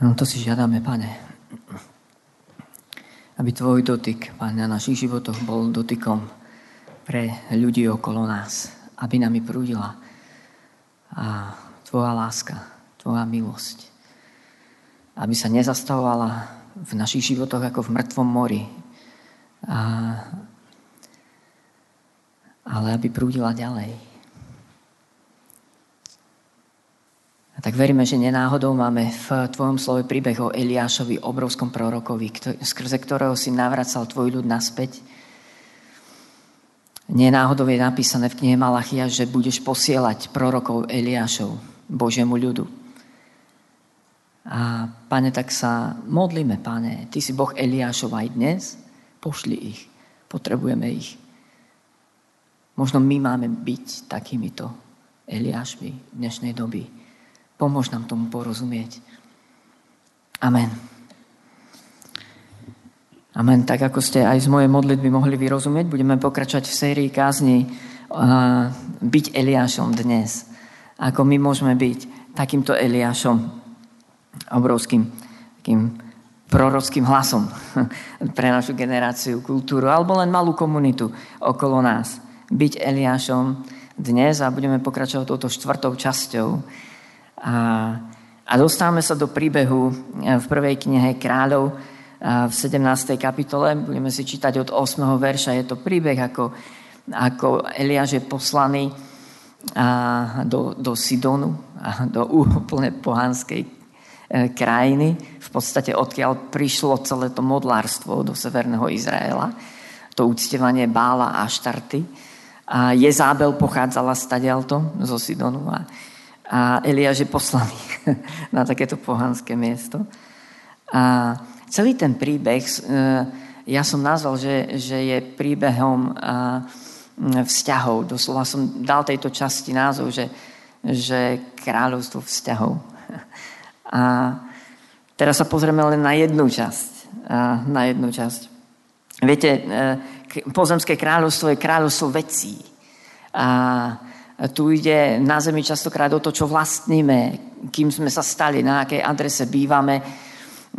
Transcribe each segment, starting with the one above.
No to si žiadame, pane. Aby tvoj dotyk, pane, na našich životoch bol dotykom pre ľudí okolo nás. Aby nami prúdila a tvoja láska, tvoja milosť. Aby sa nezastavovala v našich životoch ako v mŕtvom mori. A, ale aby prúdila ďalej. Tak veríme, že nenáhodou máme v Tvojom slove príbeh o Eliášovi, obrovskom prorokovi, skrze ktorého si navracal Tvoj ľud naspäť. Nenáhodou je napísané v knihe Malachia, že budeš posielať prorokov Eliášov Božiemu ľudu. A pane, tak sa modlíme, pane, Ty si Boh Eliášov aj dnes, pošli ich, potrebujeme ich. Možno my máme byť takýmito Eliášmi dnešnej doby Pomôž nám tomu porozumieť. Amen. Amen. Tak ako ste aj z mojej modlitby mohli vyrozumieť, budeme pokračovať v sérii kázni uh, byť Eliášom dnes. Ako my môžeme byť takýmto Eliášom, obrovským takým prorockým hlasom pre našu generáciu, kultúru alebo len malú komunitu okolo nás. Byť Eliášom dnes a budeme pokračovať touto štvrtou časťou a, a dostávame sa do príbehu e, v prvej knihe kráľov e, v 17. kapitole. Budeme si čítať od 8. verša. Je to príbeh, ako, ako Eliáš je poslaný a, do, do Sidonu, a do úplne pohanskej e, krajiny. V podstate odkiaľ prišlo celé to modlárstvo do severného Izraela. To uctievanie Bála a Štarty. A Jezábel pochádzala stadialto zo Sidonu a a Eliáš je poslaný na takéto pohanské miesto. A celý ten príbeh, e, ja som nazval, že, že je príbehom vzťahov. Doslova som dal tejto časti názov, že, že kráľovstvo vzťahov. A teraz sa pozrieme len na jednu časť. Na jednu časť. Viete, e, pozemské kráľovstvo je kráľovstvo vecí. A tu ide na zemi častokrát o to, čo vlastníme, kým sme sa stali, na akej adrese bývame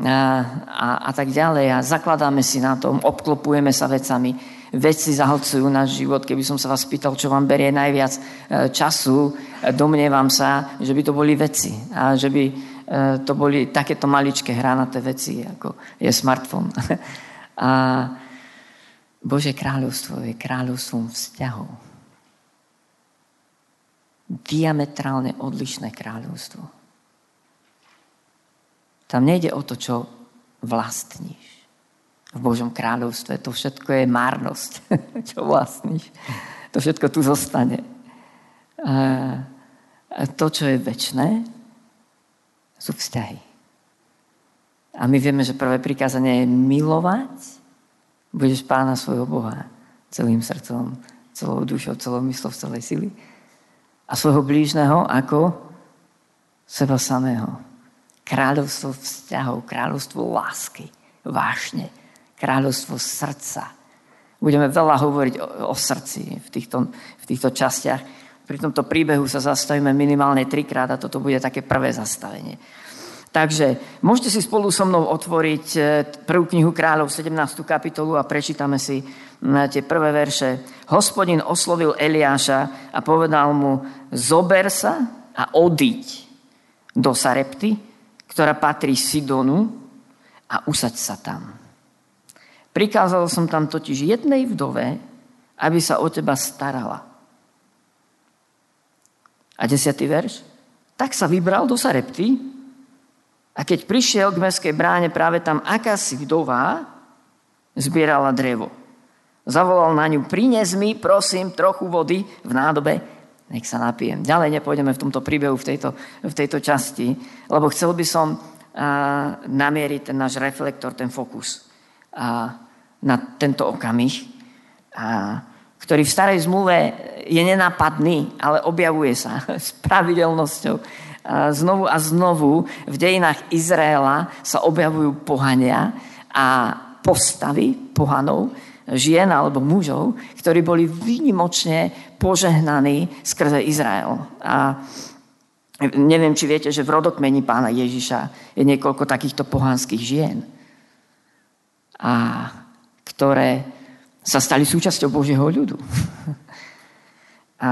a, a, a tak ďalej. A zakladáme si na tom, obklopujeme sa vecami. Veci zahlcujú náš život. Keby som sa vás pýtal, čo vám berie najviac e, času, domnievam sa, že by to boli veci. A že by e, to boli takéto maličké hránaté veci, ako je smartfón. A Bože kráľovstvo je kráľovstvom vzťahov diametrálne odlišné kráľovstvo. Tam nejde o to, čo vlastníš. V Božom kráľovstve to všetko je márnosť, čo vlastníš. To všetko tu zostane. A to, čo je väčšné, sú vzťahy. A my vieme, že prvé prikázanie je milovať. Budeš pána svojho Boha celým srdcom, celou dušou, celou myslou, celej sily a svojho blížneho ako seba samého. Kráľovstvo vzťahov, kráľovstvo lásky, vášne, kráľovstvo srdca. Budeme veľa hovoriť o, o srdci v týchto, v týchto častiach. Pri tomto príbehu sa zastavíme minimálne trikrát a toto bude také prvé zastavenie. Takže môžete si spolu so mnou otvoriť e, prvú knihu kráľov, 17. kapitolu a prečítame si tie prvé verše. Hospodin oslovil Eliáša a povedal mu, zober sa a odiť do Sarepty, ktorá patrí Sidonu a usaď sa tam. Prikázal som tam totiž jednej vdove, aby sa o teba starala. A desiatý verš. Tak sa vybral do Sarepty, a keď prišiel k mestskej bráne, práve tam akási vdová zbierala drevo. Zavolal na ňu, prines mi, prosím, trochu vody v nádobe, nech sa napijem. Ďalej nepôjdeme v tomto príbehu, v tejto, v tejto časti, lebo chcel by som a, namieriť ten náš reflektor, ten fokus a, na tento okamih, a, ktorý v starej zmluve je nenápadný, ale objavuje sa s pravidelnosťou znovu a znovu v dejinách Izraela sa objavujú pohania a postavy pohanov, žien alebo mužov, ktorí boli výnimočne požehnaní skrze Izrael. A Neviem, či viete, že v rodokmeni pána Ježiša je niekoľko takýchto pohanských žien, a ktoré sa stali súčasťou Božieho ľudu. A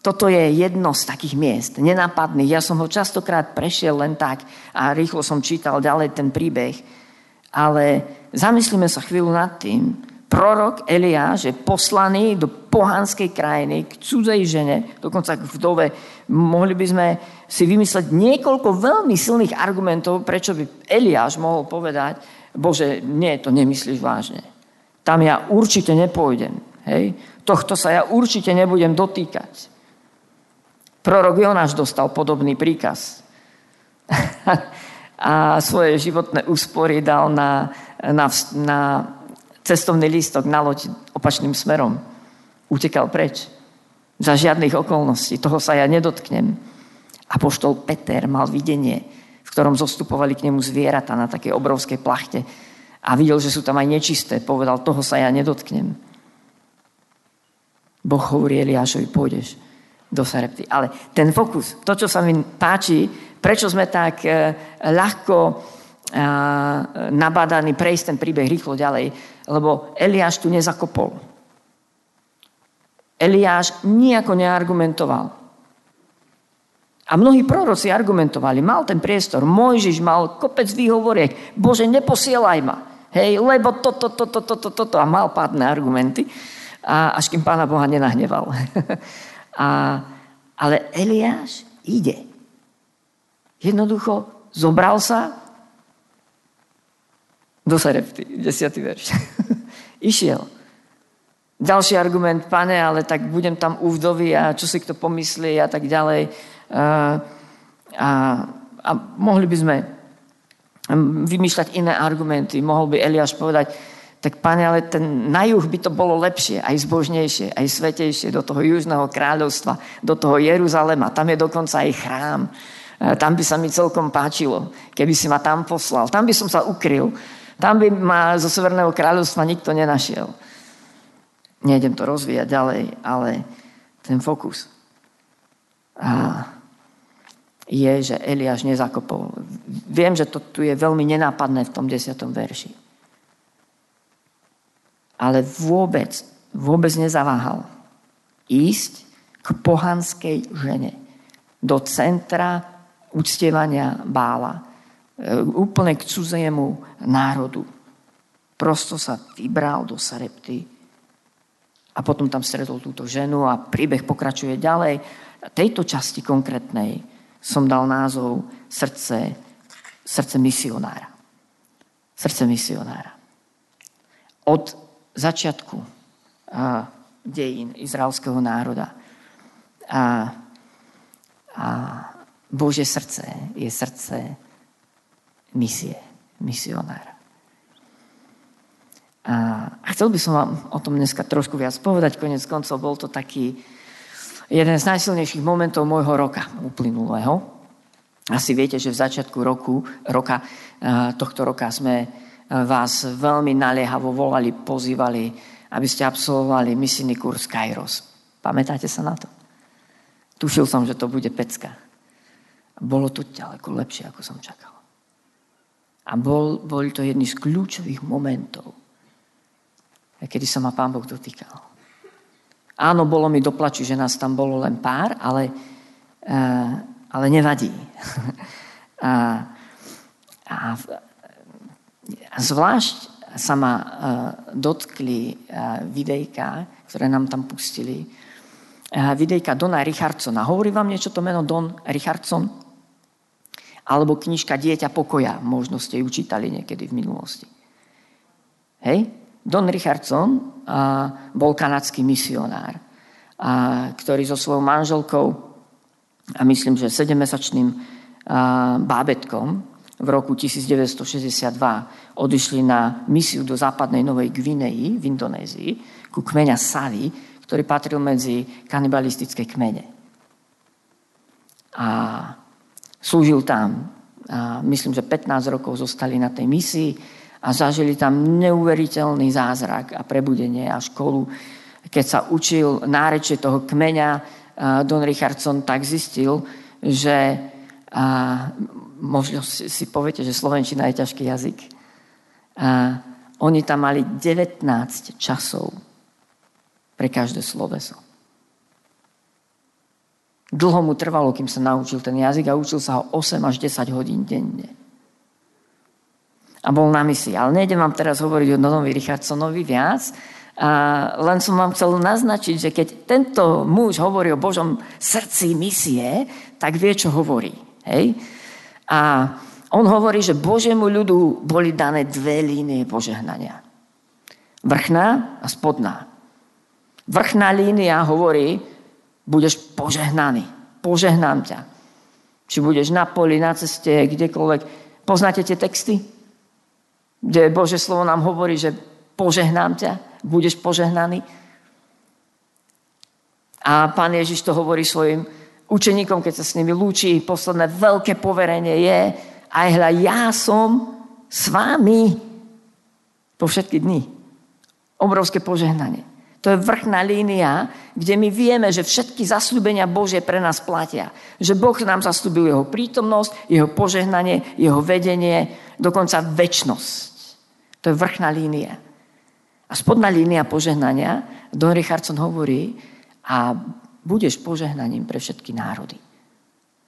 toto je jedno z takých miest, nenápadných. Ja som ho častokrát prešiel len tak a rýchlo som čítal ďalej ten príbeh. Ale zamyslíme sa chvíľu nad tým. Prorok Eliáš je poslaný do pohanskej krajiny k cudzej žene, dokonca k vdove. Mohli by sme si vymysleť niekoľko veľmi silných argumentov, prečo by Eliáš mohol povedať, Bože, nie, to nemyslíš vážne. Tam ja určite nepôjdem. Hej? Tohto sa ja určite nebudem dotýkať. Prorok Jonáš dostal podobný príkaz. a svoje životné úspory dal na, na, na cestovný lístok na loď opačným smerom. Utekal preč. Za žiadnych okolností. Toho sa ja nedotknem. A poštol Peter mal videnie, v ktorom zostupovali k nemu zvieratá na takej obrovskej plachte. A videl, že sú tam aj nečisté. Povedal, toho sa ja nedotknem. Boh hovorí Eliášovi, pôjdeš do Sarepty. Ale ten fokus, to, čo sa mi páči, prečo sme tak e, ľahko e, nabádaní prejsť ten príbeh rýchlo ďalej, lebo Eliáš tu nezakopol. Eliáš nejako neargumentoval. A mnohí proroci argumentovali, mal ten priestor, Mojžiš mal kopec výhovoriek, Bože, neposielaj ma, hej, lebo toto, toto, toto, toto, a mal pádne argumenty, a až kým pána Boha nenahneval. A, ale Eliáš ide. Jednoducho zobral sa do Sarepty, 10. verš. Išiel. Ďalší argument, pane, ale tak budem tam u vdovy a čo si kto pomyslí a tak ďalej. A, a, a mohli by sme vymýšľať iné argumenty. Mohol by Eliáš povedať, tak pane, ale ten, na juh by to bolo lepšie, aj zbožnejšie, aj svetejšie, do toho južného kráľovstva, do toho Jeruzalema. Tam je dokonca aj chrám. E, tam by sa mi celkom páčilo, keby si ma tam poslal. Tam by som sa ukryl. Tam by ma zo Severného kráľovstva nikto nenašiel. Nejdem to rozvíjať ďalej, ale ten fokus a je, že Eliáš nezakopol. Viem, že to tu je veľmi nenápadné v tom desiatom verši ale vôbec, vôbec nezaváhal ísť k pohanskej žene do centra uctievania bála, e, úplne k cudzému národu. Prosto sa vybral do Sarepty a potom tam stretol túto ženu a príbeh pokračuje ďalej. Tejto časti konkrétnej som dal názov srdce, srdce misionára. Srdce misionára. Od začiatku a, dejín izraelského národa. A, a Bože srdce je srdce misie, misionára. A, chcel by som vám o tom dneska trošku viac povedať. Konec koncov bol to taký jeden z najsilnejších momentov môjho roka uplynulého. Asi viete, že v začiatku roku, roka, tohto roka sme vás veľmi naliehavo volali, pozývali, aby ste absolvovali misijný kurz Kairos. Pamätáte sa na to? Tušil som, že to bude pecka. Bolo to ďaleko lepšie, ako som čakal. A bol, boli to jedni z kľúčových momentov, kedy sa ma Pán Boh dotýkal. Áno, bolo mi doplačiť, že nás tam bolo len pár, ale, uh, ale nevadí. a a zvlášť sa ma uh, dotkli uh, videjka, ktoré nám tam pustili. Uh, videjka Dona Richardsona. Hovorí vám niečo to meno Don Richardson? Alebo knižka Dieťa pokoja. Možno ste ju čítali niekedy v minulosti. Hej? Don Richardson bol kanadský misionár, ktorý so svojou manželkou a myslím, že sedemmesačným bábetkom v roku 1962 odišli na misiu do západnej Novej Gvineji v Indonézii ku kmeňa Savi, ktorý patril medzi kanibalistické kmene. A slúžil tam. A myslím, že 15 rokov zostali na tej misii a zažili tam neuveriteľný zázrak a prebudenie a školu. Keď sa učil nárečie toho kmeňa Don Richardson, tak zistil, že možno si, poviete, že Slovenčina je ťažký jazyk. A, oni tam mali 19 časov pre každé sloveso. Dlho mu trvalo, kým sa naučil ten jazyk a učil sa ho 8 až 10 hodín denne. A bol na misi. Ale nejdem vám teraz hovoriť o Donovi Richardsonovi viac, a len som vám chcel naznačiť, že keď tento muž hovorí o Božom srdci misie, tak vie, čo hovorí. Hej? A on hovorí, že Božiemu ľudu boli dané dve línie požehnania. Vrchná a spodná. Vrchná línia hovorí, budeš požehnaný. Požehnám ťa. Či budeš na poli, na ceste, kdekoľvek. Poznáte tie texty? Kde Bože slovo nám hovorí, že požehnám ťa, budeš požehnaný. A pán Ježiš to hovorí svojim učeníkom, keď sa s nimi lúči. Posledné veľké poverenie je, aj hľa, ja som s vámi po všetky dny. Obrovské požehnanie. To je vrchná línia, kde my vieme, že všetky zasľúbenia Bože pre nás platia. Že Boh nám zaslúbil jeho prítomnosť, jeho požehnanie, jeho vedenie, dokonca väčnosť. To je vrchná línia. A spodná línia požehnania, Don Richardson hovorí, a budeš požehnaním pre všetky národy.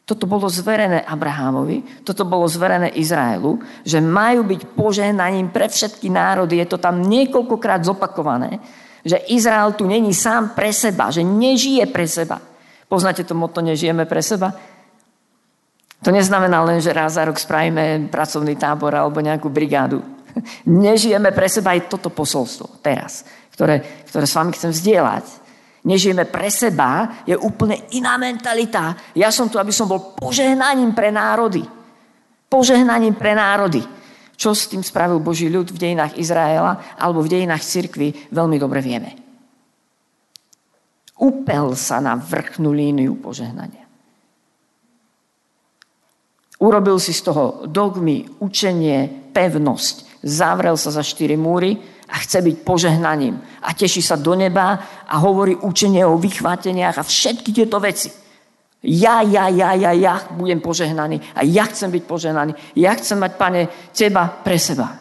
Toto bolo zverené Abrahámovi, toto bolo zverené Izraelu, že majú byť požehnaním pre všetky národy. Je to tam niekoľkokrát zopakované že Izrael tu není sám pre seba, že nežije pre seba. Poznáte to moto nežijeme pre seba? To neznamená len, že raz za rok spravíme pracovný tábor alebo nejakú brigádu. Nežijeme pre seba aj toto posolstvo teraz, ktoré, ktoré s vami chcem zdieľať. Nežijeme pre seba, je úplne iná mentalita. Ja som tu, aby som bol požehnaním pre národy. Požehnaním pre národy. Čo s tým spravil Boží ľud v dejinách Izraela alebo v dejinách cirkvy, veľmi dobre vieme. Upel sa na vrchnú líniu požehnania. Urobil si z toho dogmy, učenie, pevnosť. Zavrel sa za štyri múry a chce byť požehnaním. A teší sa do neba a hovorí učenie o vychváteniach a všetky tieto veci. Ja, ja, ja, ja, ja budem požehnaný a ja chcem byť požehnaný. Ja chcem mať, pane, teba pre seba.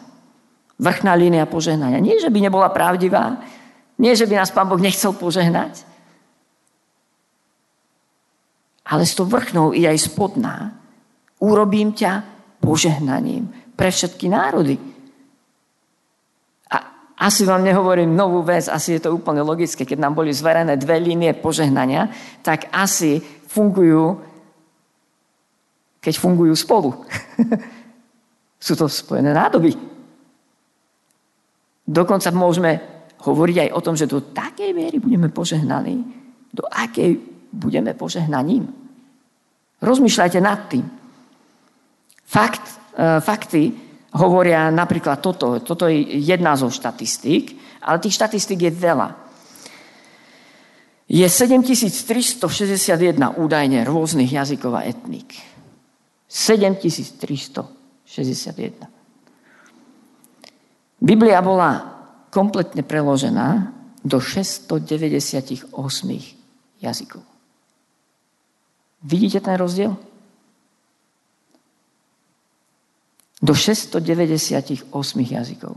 Vrchná línia požehnania. Nie, že by nebola pravdivá, nie, že by nás pán Boh nechcel požehnať, ale s tou vrchnou i aj spodná. Urobím ťa požehnaním pre všetky národy. Asi vám nehovorím novú vec, asi je to úplne logické. Keď nám boli zverené dve línie požehnania, tak asi fungujú, keď fungujú spolu. Sú to spojené nádoby. Dokonca môžeme hovoriť aj o tom, že do takej miery budeme požehnaní, do akej budeme požehnaním. Rozmýšľajte nad tým. Fakt, e, fakty hovoria napríklad toto. Toto je jedna zo štatistík, ale tých štatistík je veľa je 7361 údajne rôznych jazykov a etník. 7361. Biblia bola kompletne preložená do 698 jazykov. Vidíte ten rozdiel? Do 698 jazykov.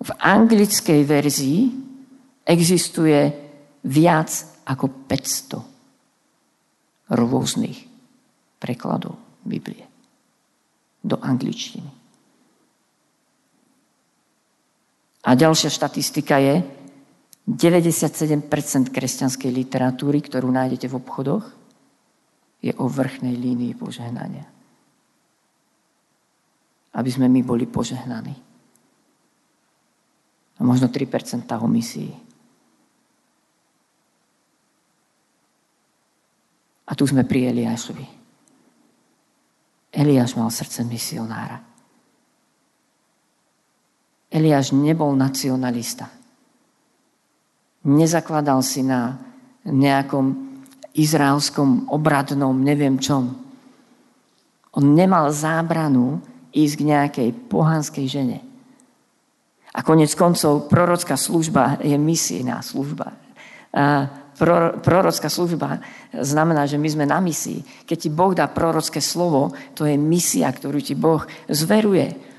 V anglickej verzii existuje viac ako 500 rôznych prekladov Biblie do angličtiny. A ďalšia štatistika je, 97% kresťanskej literatúry, ktorú nájdete v obchodoch, je o vrchnej línii požehnania. Aby sme my boli požehnaní. A možno 3% o misii. A tu sme pri Eliášovi. Eliáš mal srdce misionára. Eliáš nebol nacionalista. Nezakladal si na nejakom izraelskom obradnom neviem čom. On nemal zábranu ísť k nejakej pohanskej žene. A konec koncov prorocká služba je misijná služba. A prorocká služba znamená, že my sme na misii. Keď ti Boh dá prorocké slovo, to je misia, ktorú ti Boh zveruje.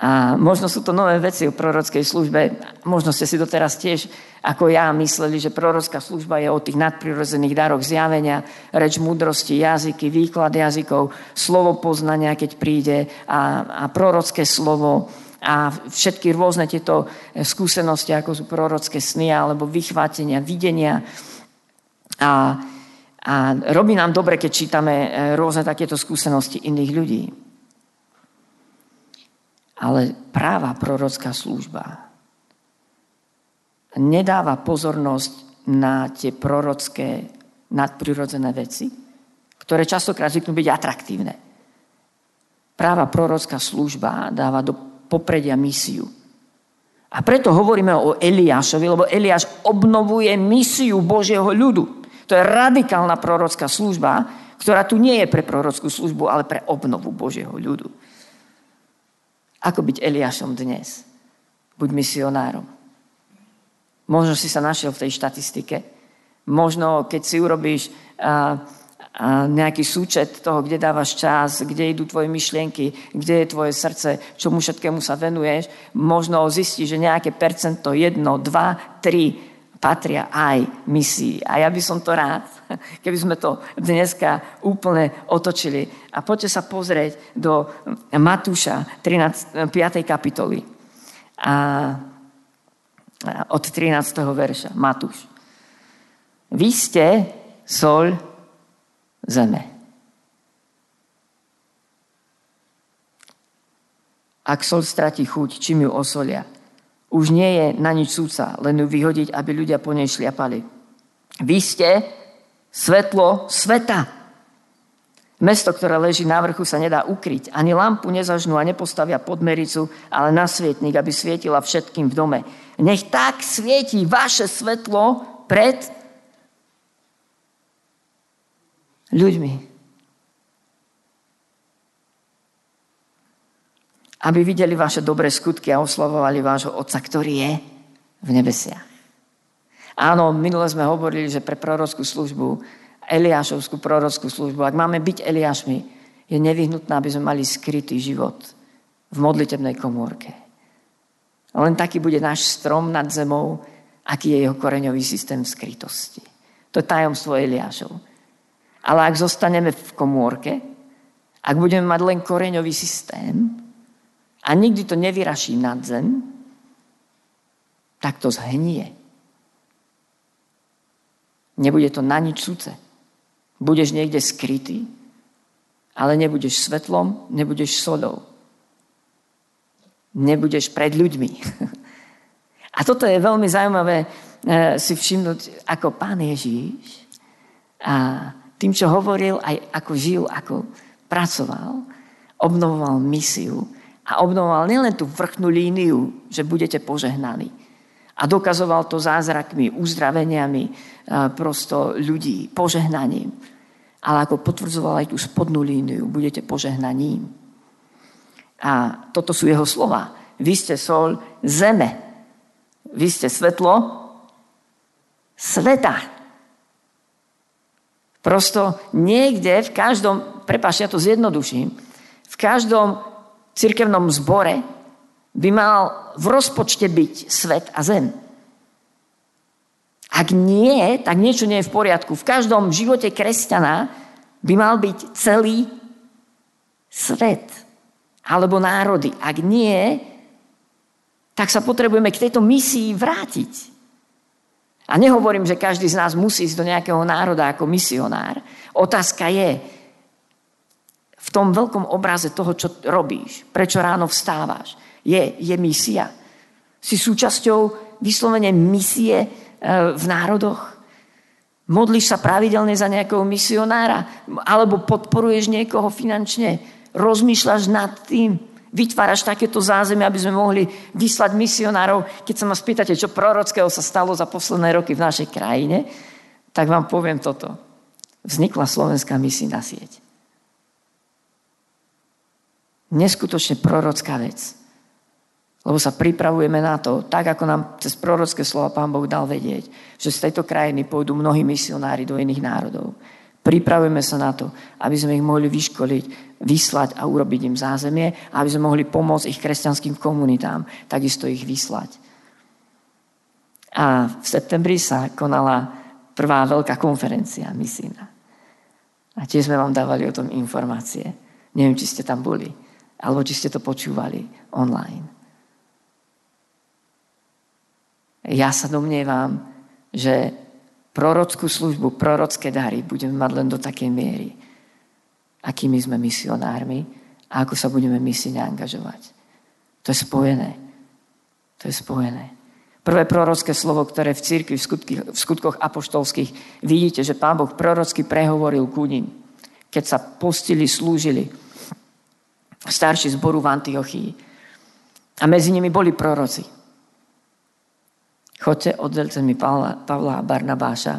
A možno sú to nové veci o prorockej službe. Možno ste si doteraz tiež, ako ja, mysleli, že prorocká služba je o tých nadprirodzených daroch zjavenia, reč múdrosti, jazyky, výklad jazykov, slovo poznania, keď príde a, a prorocké slovo a všetky rôzne tieto skúsenosti, ako sú prorocké sny alebo vychvátenia, videnia. A, a robí nám dobre, keď čítame eh, rôzne takéto skúsenosti iných ľudí. Ale práva prorocká služba nedáva pozornosť na tie prorocké nadprirodzené veci, ktoré častokrát zvyknú byť atraktívne. Práva prorocká služba dáva do popredia misiu. A preto hovoríme o Eliášovi, lebo Eliáš obnovuje misiu Božieho ľudu. To je radikálna prorocká služba, ktorá tu nie je pre prorockú službu, ale pre obnovu Božieho ľudu. Ako byť Eliášom dnes? Buď misionárom. Možno si sa našiel v tej štatistike. Možno, keď si urobíš a, a nejaký súčet toho, kde dávaš čas, kde idú tvoje myšlienky, kde je tvoje srdce, čomu všetkému sa venuješ, možno zistíš, že nejaké percento, jedno, dva, tri, patria aj misii. A ja by som to rád, keby sme to dneska úplne otočili. A poďte sa pozrieť do Matúša 13, 5. kapitoly. A od 13. verša. Matúš. Vy ste sol zeme. Ak sol stratí chuť, čím ju osolia? Už nie je na nič súca, len ju vyhodiť, aby ľudia po nej šliapali. Vy ste svetlo sveta. Mesto, ktoré leží na vrchu, sa nedá ukryť. Ani lampu nezažnú a nepostavia pod mericu, ale na svietnik, aby svietila všetkým v dome. Nech tak svieti vaše svetlo pred ľuďmi, aby videli vaše dobré skutky a oslavovali vášho Otca, ktorý je v nebesiach. Áno, minule sme hovorili, že pre prorockú službu, Eliášovskú prorockú službu, ak máme byť Eliášmi, je nevyhnutné, aby sme mali skrytý život v modlitebnej komórke. Len taký bude náš strom nad zemou, aký je jeho koreňový systém skrytosti. To je tajomstvo Eliášov. Ale ak zostaneme v komórke, ak budeme mať len koreňový systém, a nikdy to nevyraší nad zem, tak to zhnie. Nebude to na nič súce. Budeš niekde skrytý, ale nebudeš svetlom, nebudeš solou. Nebudeš pred ľuďmi. A toto je veľmi zaujímavé eh, si všimnúť, ako pán Ježíš a tým, čo hovoril, aj ako žil, ako pracoval, obnovoval misiu, a obnovoval nielen tú vrchnú líniu, že budete požehnaní. A dokazoval to zázrakmi, uzdraveniami e, prosto ľudí, požehnaním. Ale ako potvrdzoval aj tú spodnú líniu, budete požehnaním. A toto sú jeho slova. Vy ste sol zeme. Vy ste svetlo sveta. Prosto niekde v každom, prepáč, ja to zjednoduším, v každom cirkevnom zbore by mal v rozpočte byť svet a zem. Ak nie, tak niečo nie je v poriadku. V každom živote kresťana by mal byť celý svet alebo národy. Ak nie, tak sa potrebujeme k tejto misii vrátiť. A nehovorím, že každý z nás musí ísť do nejakého národa ako misionár. Otázka je, v tom veľkom obraze toho, čo robíš, prečo ráno vstávaš, je, je misia. Si súčasťou vyslovene misie e, v národoch. Modlíš sa pravidelne za nejakého misionára alebo podporuješ niekoho finančne. Rozmýšľaš nad tým, vytváraš takéto zázemie, aby sme mohli vyslať misionárov. Keď sa ma spýtate, čo prorockého sa stalo za posledné roky v našej krajine, tak vám poviem toto. Vznikla slovenská misijná sieť. Neskutočne prorocká vec. Lebo sa pripravujeme na to, tak ako nám cez prorocké slova Pán Boh dal vedieť, že z tejto krajiny pôjdu mnohí misionári do iných národov. Pripravujeme sa na to, aby sme ich mohli vyškoliť, vyslať a urobiť im zázemie, aby sme mohli pomôcť ich kresťanským komunitám, takisto ich vyslať. A v septembri sa konala prvá veľká konferencia misína. A tiež sme vám dávali o tom informácie. Neviem, či ste tam boli, alebo či ste to počúvali online. Ja sa domnievam, že prorockú službu, prorocké dary budeme mať len do takej miery, akými sme misionármi a ako sa budeme misijne angažovať. To je spojené. To je spojené. Prvé prorocké slovo, ktoré v církvi, v, skutky, v skutkoch apoštolských vidíte, že Pán Boh prorocky prehovoril ku ním, keď sa postili, slúžili starší zboru v Antiochii. A medzi nimi boli proroci. Chodte, oddelte mi Pavla, Pavla a Barnabáša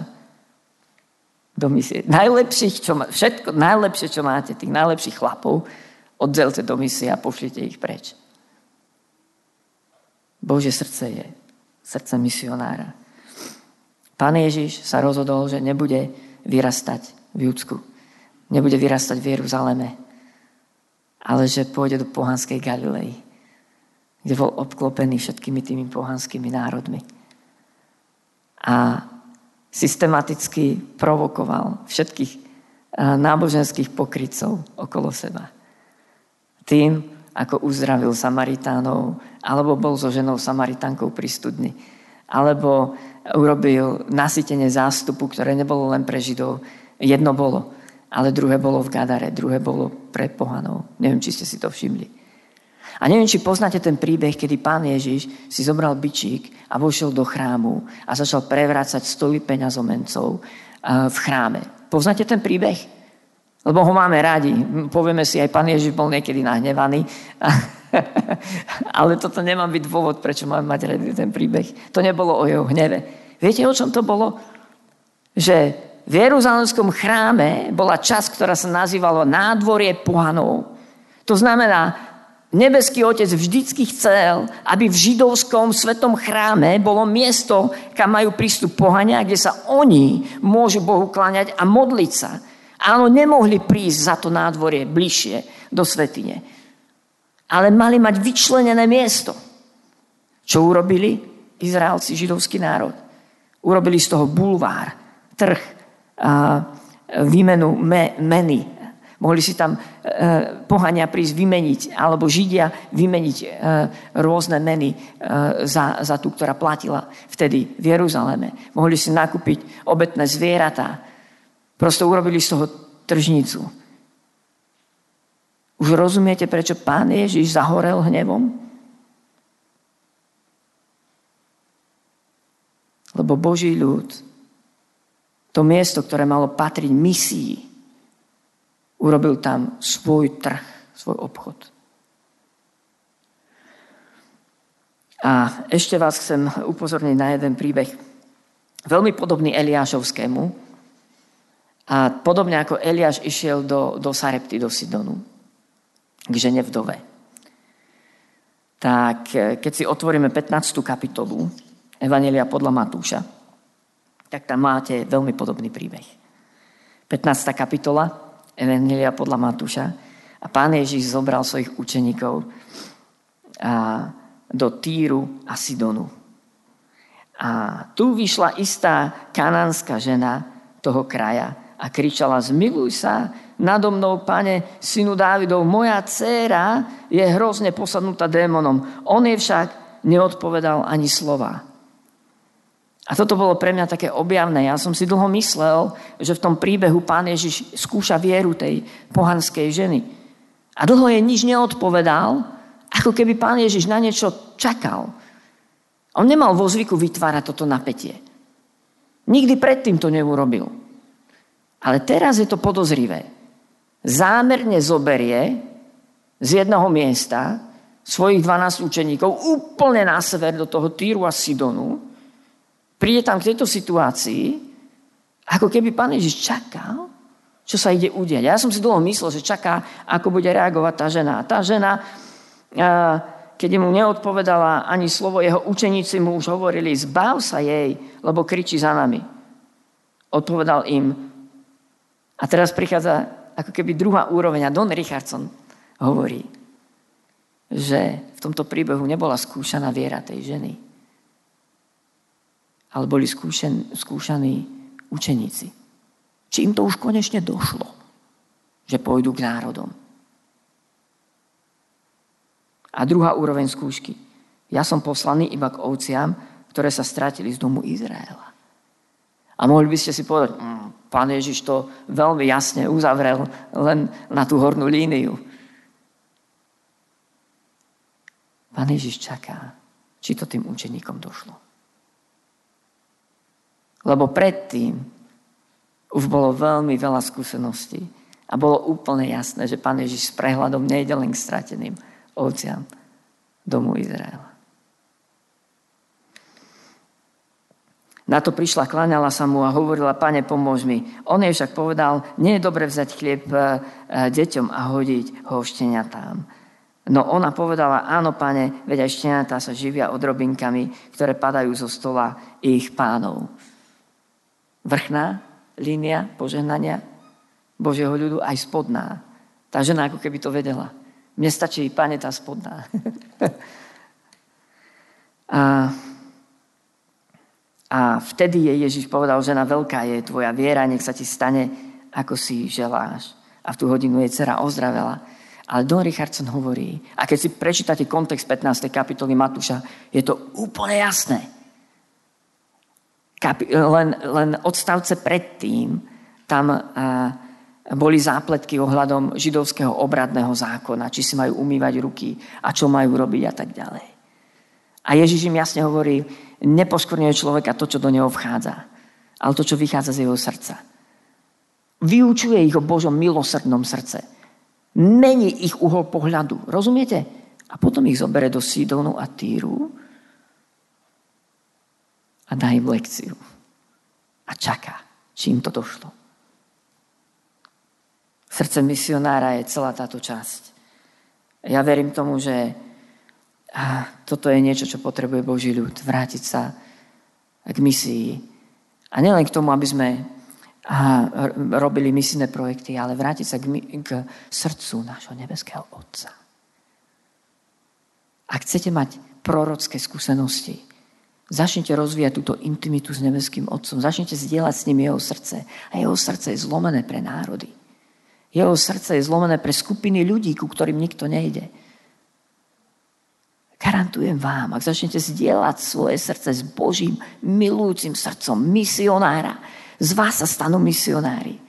do misie. Najlepších, čo má, všetko najlepšie, čo máte, tých najlepších chlapov, oddelte do misie a pošlite ich preč. Bože srdce je srdce misionára. Pán Ježiš sa rozhodol, že nebude vyrastať v Judsku. Nebude vyrastať v Jeruzaleme. Ale že pôjde do pohanskej Galilei, kde bol obklopený všetkými tými pohanskými národmi a systematicky provokoval všetkých eh, náboženských pokrycov okolo seba. Tým, ako uzdravil Samaritánov, alebo bol so ženou Samaritánkou pri studni, alebo urobil nasytenie zástupu, ktoré nebolo len pre Židov. Jedno bolo, ale druhé bolo v Gadare, druhé bolo pre pohanov. Neviem, či ste si to všimli. A neviem, či poznáte ten príbeh, kedy pán Ježiš si zobral bičík a vošiel do chrámu a začal prevrácať stoly peňazomencov eh, v chráme. Poznáte ten príbeh? Lebo ho máme radi. Povieme si, aj pán Ježiš bol niekedy nahnevaný. Ale toto nemá byť dôvod, prečo máme mať radi ten príbeh. To nebolo o jeho hneve. Viete, o čom to bolo? Že v Jeruzalemskom chráme bola časť, ktorá sa nazývala nádvorie pohanov. To znamená, Nebeský Otec vždycky chcel, aby v židovskom svetom chráme bolo miesto, kam majú prístup pohania, kde sa oni môžu Bohu kláňať a modliť sa. Áno, nemohli prísť za to nádvorie bližšie do svetine. Ale mali mať vyčlenené miesto. Čo urobili Izraelci, židovský národ? Urobili z toho bulvár, trh, výmenu me, meny, Mohli si tam e, pohania prísť vymeniť, alebo Židia vymeniť e, rôzne meny e, za, za tú, ktorá platila vtedy v Jeruzaleme. Mohli si nakúpiť obetné zvieratá. Prosto urobili z toho tržnicu. Už rozumiete, prečo pán Ježiš zahorel hnevom? Lebo Boží ľud, to miesto, ktoré malo patriť misii, Urobil tam svoj trh, svoj obchod. A ešte vás chcem upozorniť na jeden príbeh, veľmi podobný Eliášovskému. A podobne ako Eliáš išiel do, do Sarepty, do Sidonu, k žene vdove. Tak keď si otvoríme 15. kapitolu Evanelia podľa Matúša, tak tam máte veľmi podobný príbeh. 15. kapitola, Evangelia podľa Matúša. A pán Ježiš zobral svojich učeníkov a, do Týru a Sidonu. A tu vyšla istá kanánska žena toho kraja a kričala, zmiluj sa nado mnou, pane, synu Dávidov, moja dcéra je hrozne posadnutá démonom. On je však neodpovedal ani slova. A toto bolo pre mňa také objavné. Ja som si dlho myslel, že v tom príbehu pán Ježiš skúša vieru tej pohanskej ženy. A dlho jej nič neodpovedal, ako keby pán Ježiš na niečo čakal. On nemal vo zvyku vytvárať toto napätie. Nikdy predtým to neurobil. Ale teraz je to podozrivé. Zámerne zoberie z jedného miesta svojich 12 učeníkov úplne na sever do toho Týru a Sidonu príde tam k tejto situácii, ako keby pán Ježiš čakal, čo sa ide udiať. Ja som si dlho myslel, že čaká, ako bude reagovať tá žena. A tá žena, keď mu neodpovedala ani slovo, jeho učeníci mu už hovorili, zbav sa jej, lebo kričí za nami. Odpovedal im. A teraz prichádza ako keby druhá úroveň. A Don Richardson hovorí, že v tomto príbehu nebola skúšaná viera tej ženy, ale boli skúšen, skúšaní učeníci. Či im to už konečne došlo, že pôjdu k národom. A druhá úroveň skúšky. Ja som poslaný iba k ovciam, ktoré sa stratili z domu Izraela. A mohli by ste si povedať, mm, pán Ježiš to veľmi jasne uzavrel len na tú hornú líniu. Pán Ježiš čaká, či to tým učeníkom došlo. Lebo predtým už bolo veľmi veľa skúseností a bolo úplne jasné, že pán Ježiš s prehľadom nejde len k strateným, ovciam domu Izraela. Na to prišla, kláňala sa mu a hovorila, pane, pomôž mi. On jej však povedal, nie je dobre vzať chlieb e, e, deťom a hodiť ho šteniatám. No ona povedala, áno, pane, veď aj šteniatá sa živia odrobinkami, ktoré padajú zo stola ich pánov. Vrchná línia požehnania Božieho ľudu, aj spodná. Tá žena ako keby to vedela. Mne stačí, pane, tá spodná. a, a vtedy jej Ježiš povedal, žena, veľká je tvoja viera, nech sa ti stane, ako si želáš. A v tú hodinu jej dcera ozdravela. Ale Don Richardson hovorí, a keď si prečítate kontext 15. kapitoly Matúša, je to úplne jasné. Kapi- len, len odstavce predtým tam uh, boli zápletky ohľadom židovského obradného zákona, či si majú umývať ruky a čo majú robiť a tak ďalej. A Ježiš im jasne hovorí, nepoškorňuje človeka to, čo do neho vchádza, ale to, čo vychádza z jeho srdca. Vyučuje ich o Božom milosrdnom srdce. Mení ich uhol pohľadu. Rozumiete? A potom ich zobere do Sidonu a Týru a dá im lekciu. A čaká, čím to došlo. Srdce misionára je celá táto časť. Ja verím tomu, že toto je niečo, čo potrebuje Boží ľud. Vrátiť sa k misii. A nielen k tomu, aby sme robili misijné projekty, ale vrátiť sa k srdcu nášho nebeského Otca. Ak chcete mať prorocké skúsenosti, začnite rozvíjať túto intimitu s nebeským Otcom, začnite zdieľať s ním jeho srdce. A jeho srdce je zlomené pre národy. Jeho srdce je zlomené pre skupiny ľudí, ku ktorým nikto nejde. Garantujem vám, ak začnete zdieľať svoje srdce s Božím milujúcim srdcom misionára, z vás sa stanú misionári.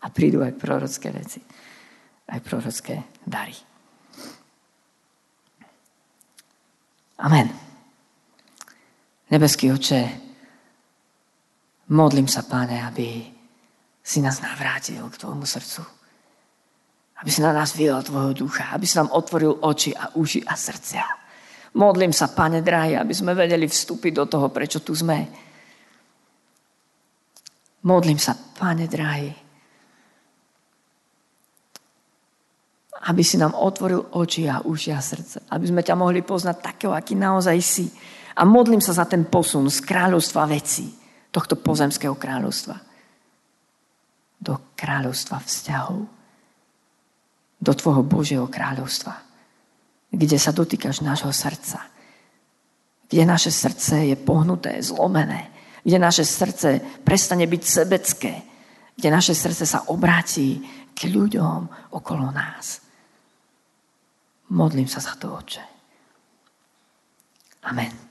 A prídu aj prorocké veci. Aj prorocké dary. Amen. Nebeský oče, modlím sa, páne, aby si nás navrátil k tvojmu srdcu. Aby si na nás vyjel Tvojho ducha, aby si nám otvoril oči a uši a srdcia. Modlím sa, Pane drahý, aby sme vedeli vstúpiť do toho, prečo tu sme. Modlím sa, Pane drahý, aby si nám otvoril oči a uši a srdce. Aby sme ťa mohli poznať takého, aký naozaj si. A modlím sa za ten posun z kráľovstva vecí, tohto pozemského kráľovstva, do kráľovstva vzťahov do Tvojho Božieho kráľovstva, kde sa dotýkaš nášho srdca, kde naše srdce je pohnuté, zlomené, kde naše srdce prestane byť sebecké, kde naše srdce sa obráti k ľuďom okolo nás. Modlím sa za to, Oče. Amen.